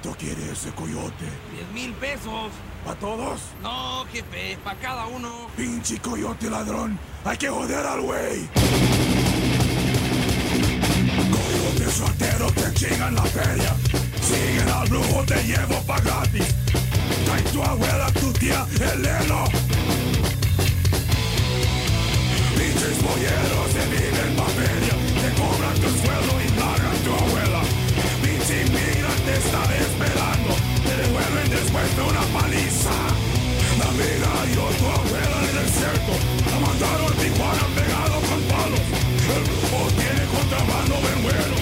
¿Cuánto quiere ese coyote? Diez mil pesos. ¿Para todos? No, jefe, para cada uno. Pinche coyote ladrón. Hay que joder al güey. Coyote soltero te chingan la feria. Siguen al brujo, te llevo pa' gratis. Trae tu abuela, tu tía, el heno. Pinches polleros se viven pa' feria. Te cobran tu sueldo y pagan tu abuela. Inmigrante está esperando. Te devuelven después de una paliza. La amiga yo, tu abuela en el desierto. La mandaron Tijuana pegado con palos. El grupo tiene contrabando bien bueno.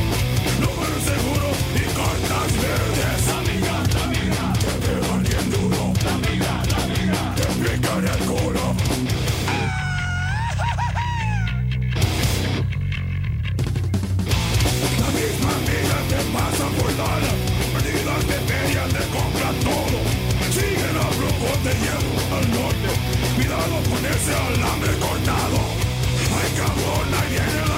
De te compra todo. Siguen a brujo, te llevo al norte. Cuidado con ese alambre cortado. Ay cabrón, ahí viene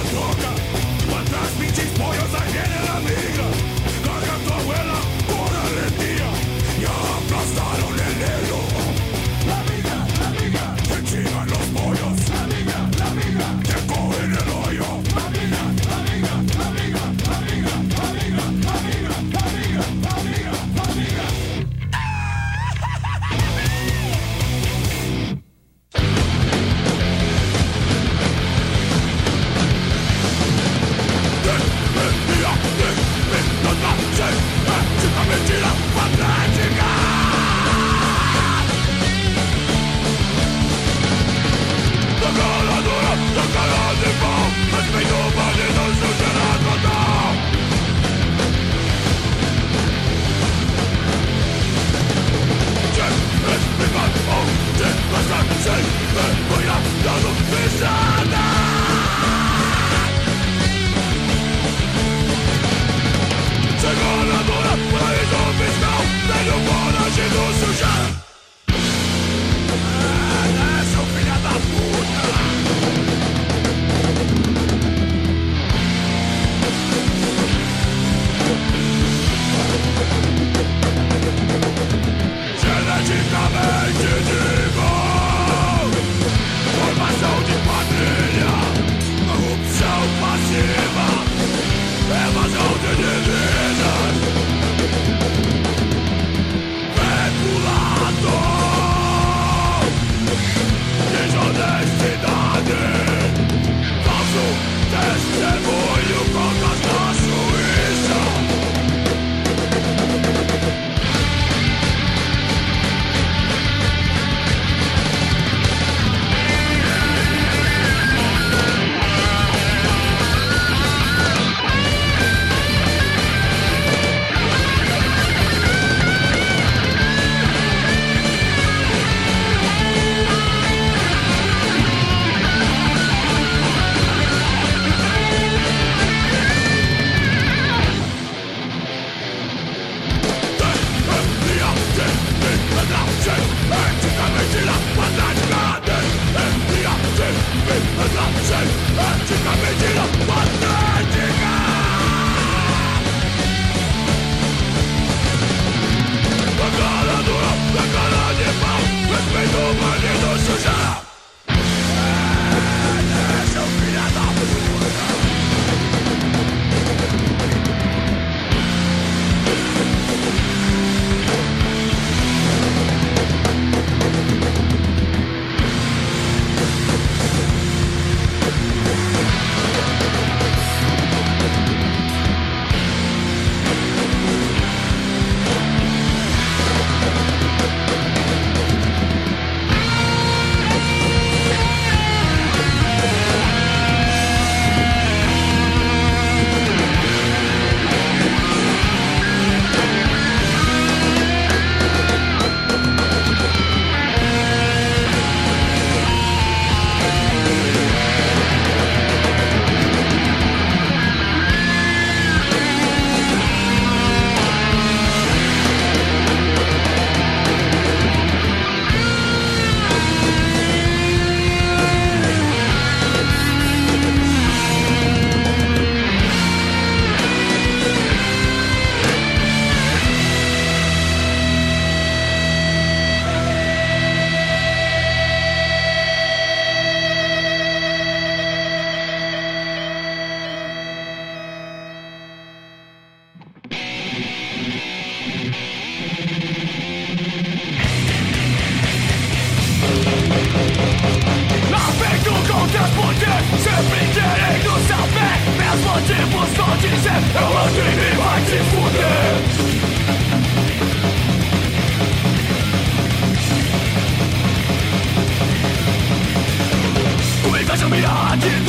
Somebody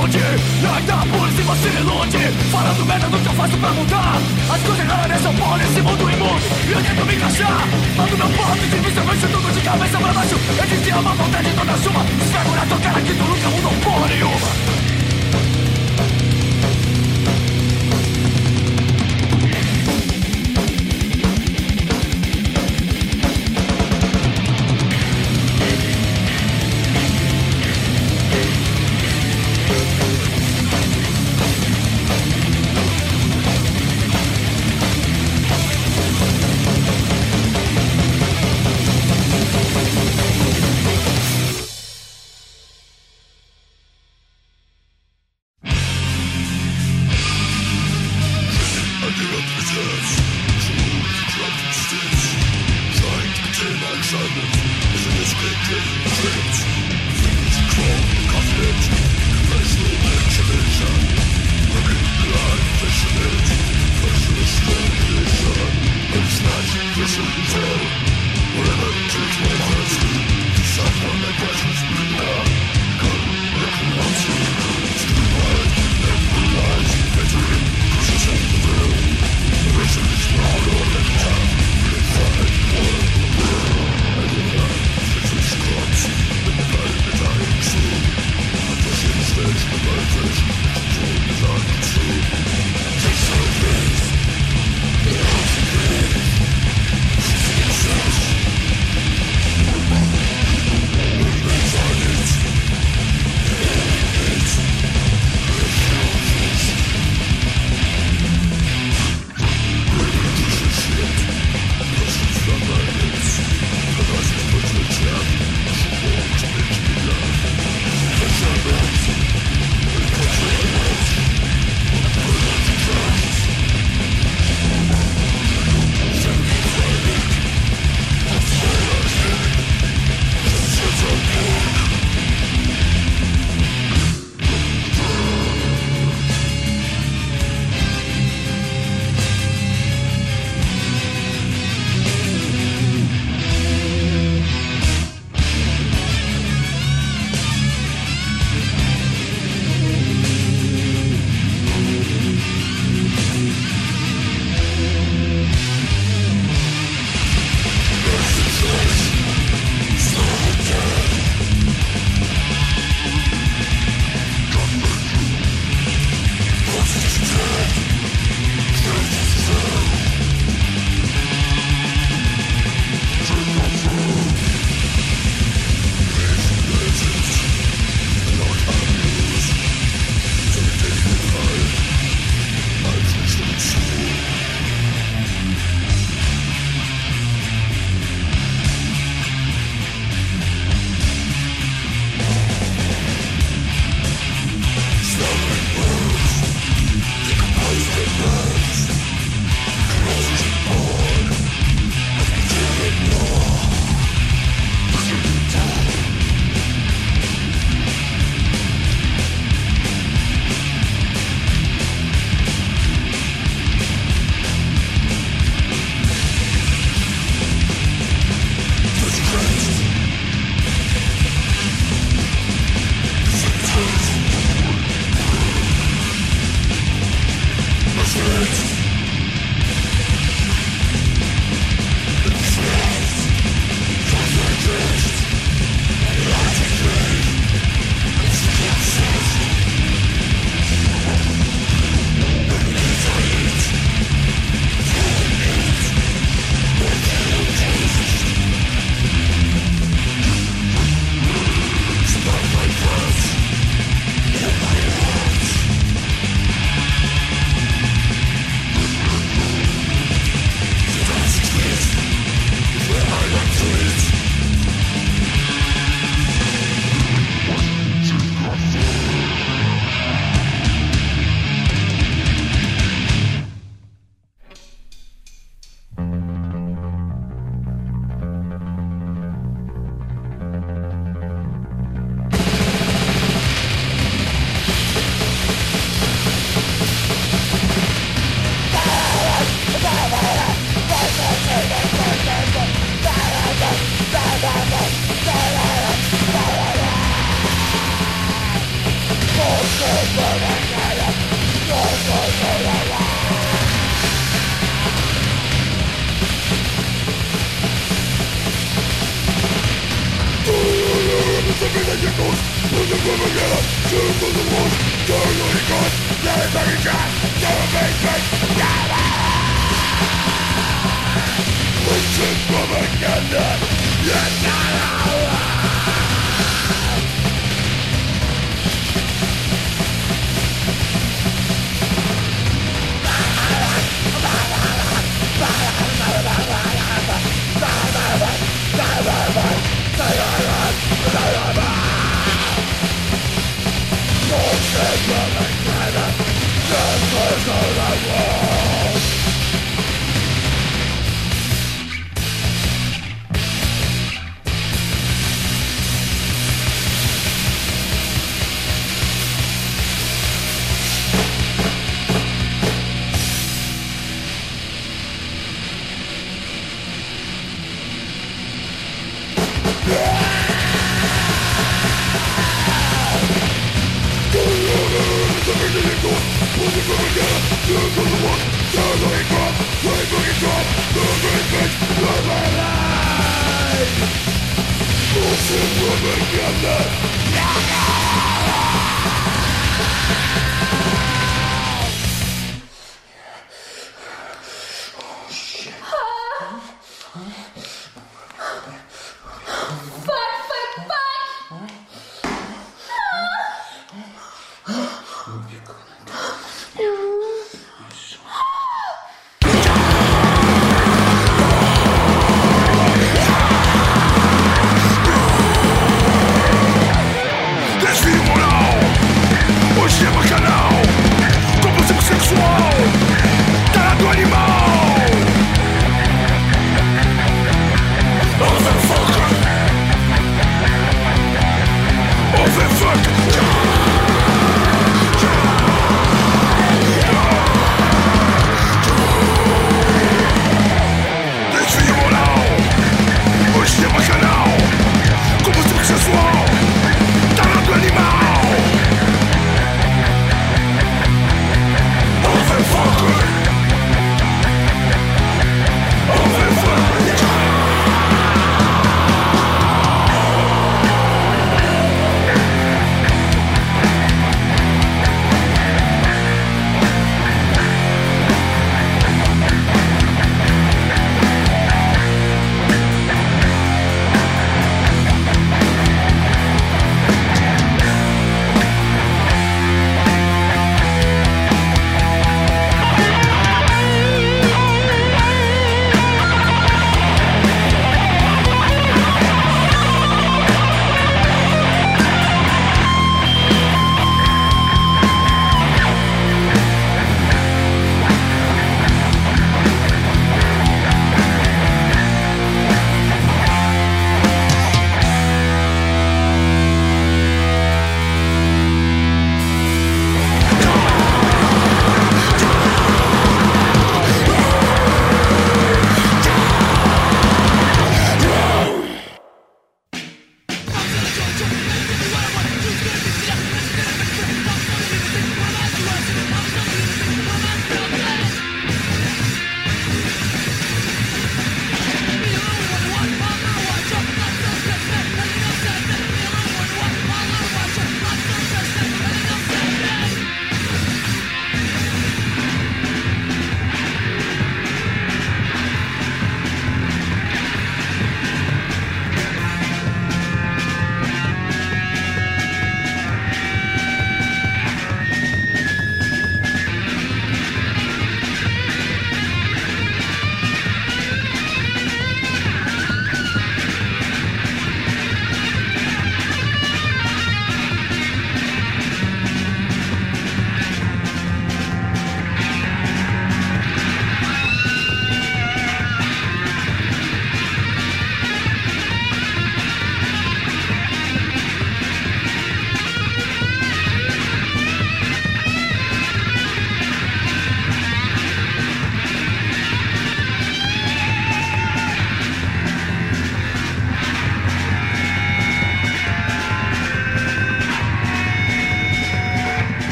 ilude Ainda por se você ilude Falando merda do que eu faço pra mudar. As coisas erradas nessa porra, nesse mundo imundo. Eu tento me encaixar. Mas o meu ponto de vista vai tudo de cabeça pra baixo. Existe é uma vontade toda sua. Esfrego a tua cara que tu nunca mudou porra nenhuma.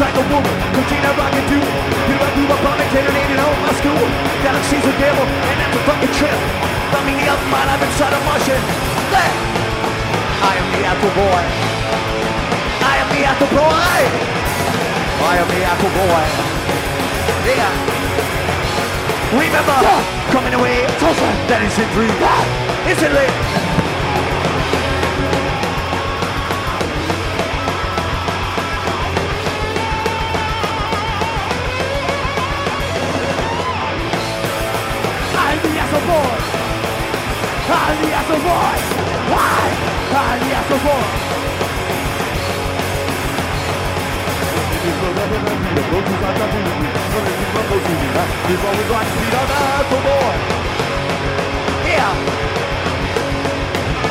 like a woman Container I can do People I grew up on interrogated all my school. Galaxy's a devil and that's a fucking trip. Got me up my life inside a Martian! I am the apple boy. I am the apple boy. I am the apple boy. Yeah. Remember, coming away, that is in three, Italy aliás sou voz, ai, aliás sou voz. Todos atavivos, todos de fantasia, envolve do aspiranato, boy. Yeah.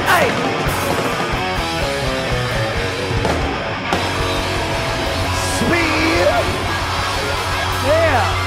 Hey. Speed. Yeah.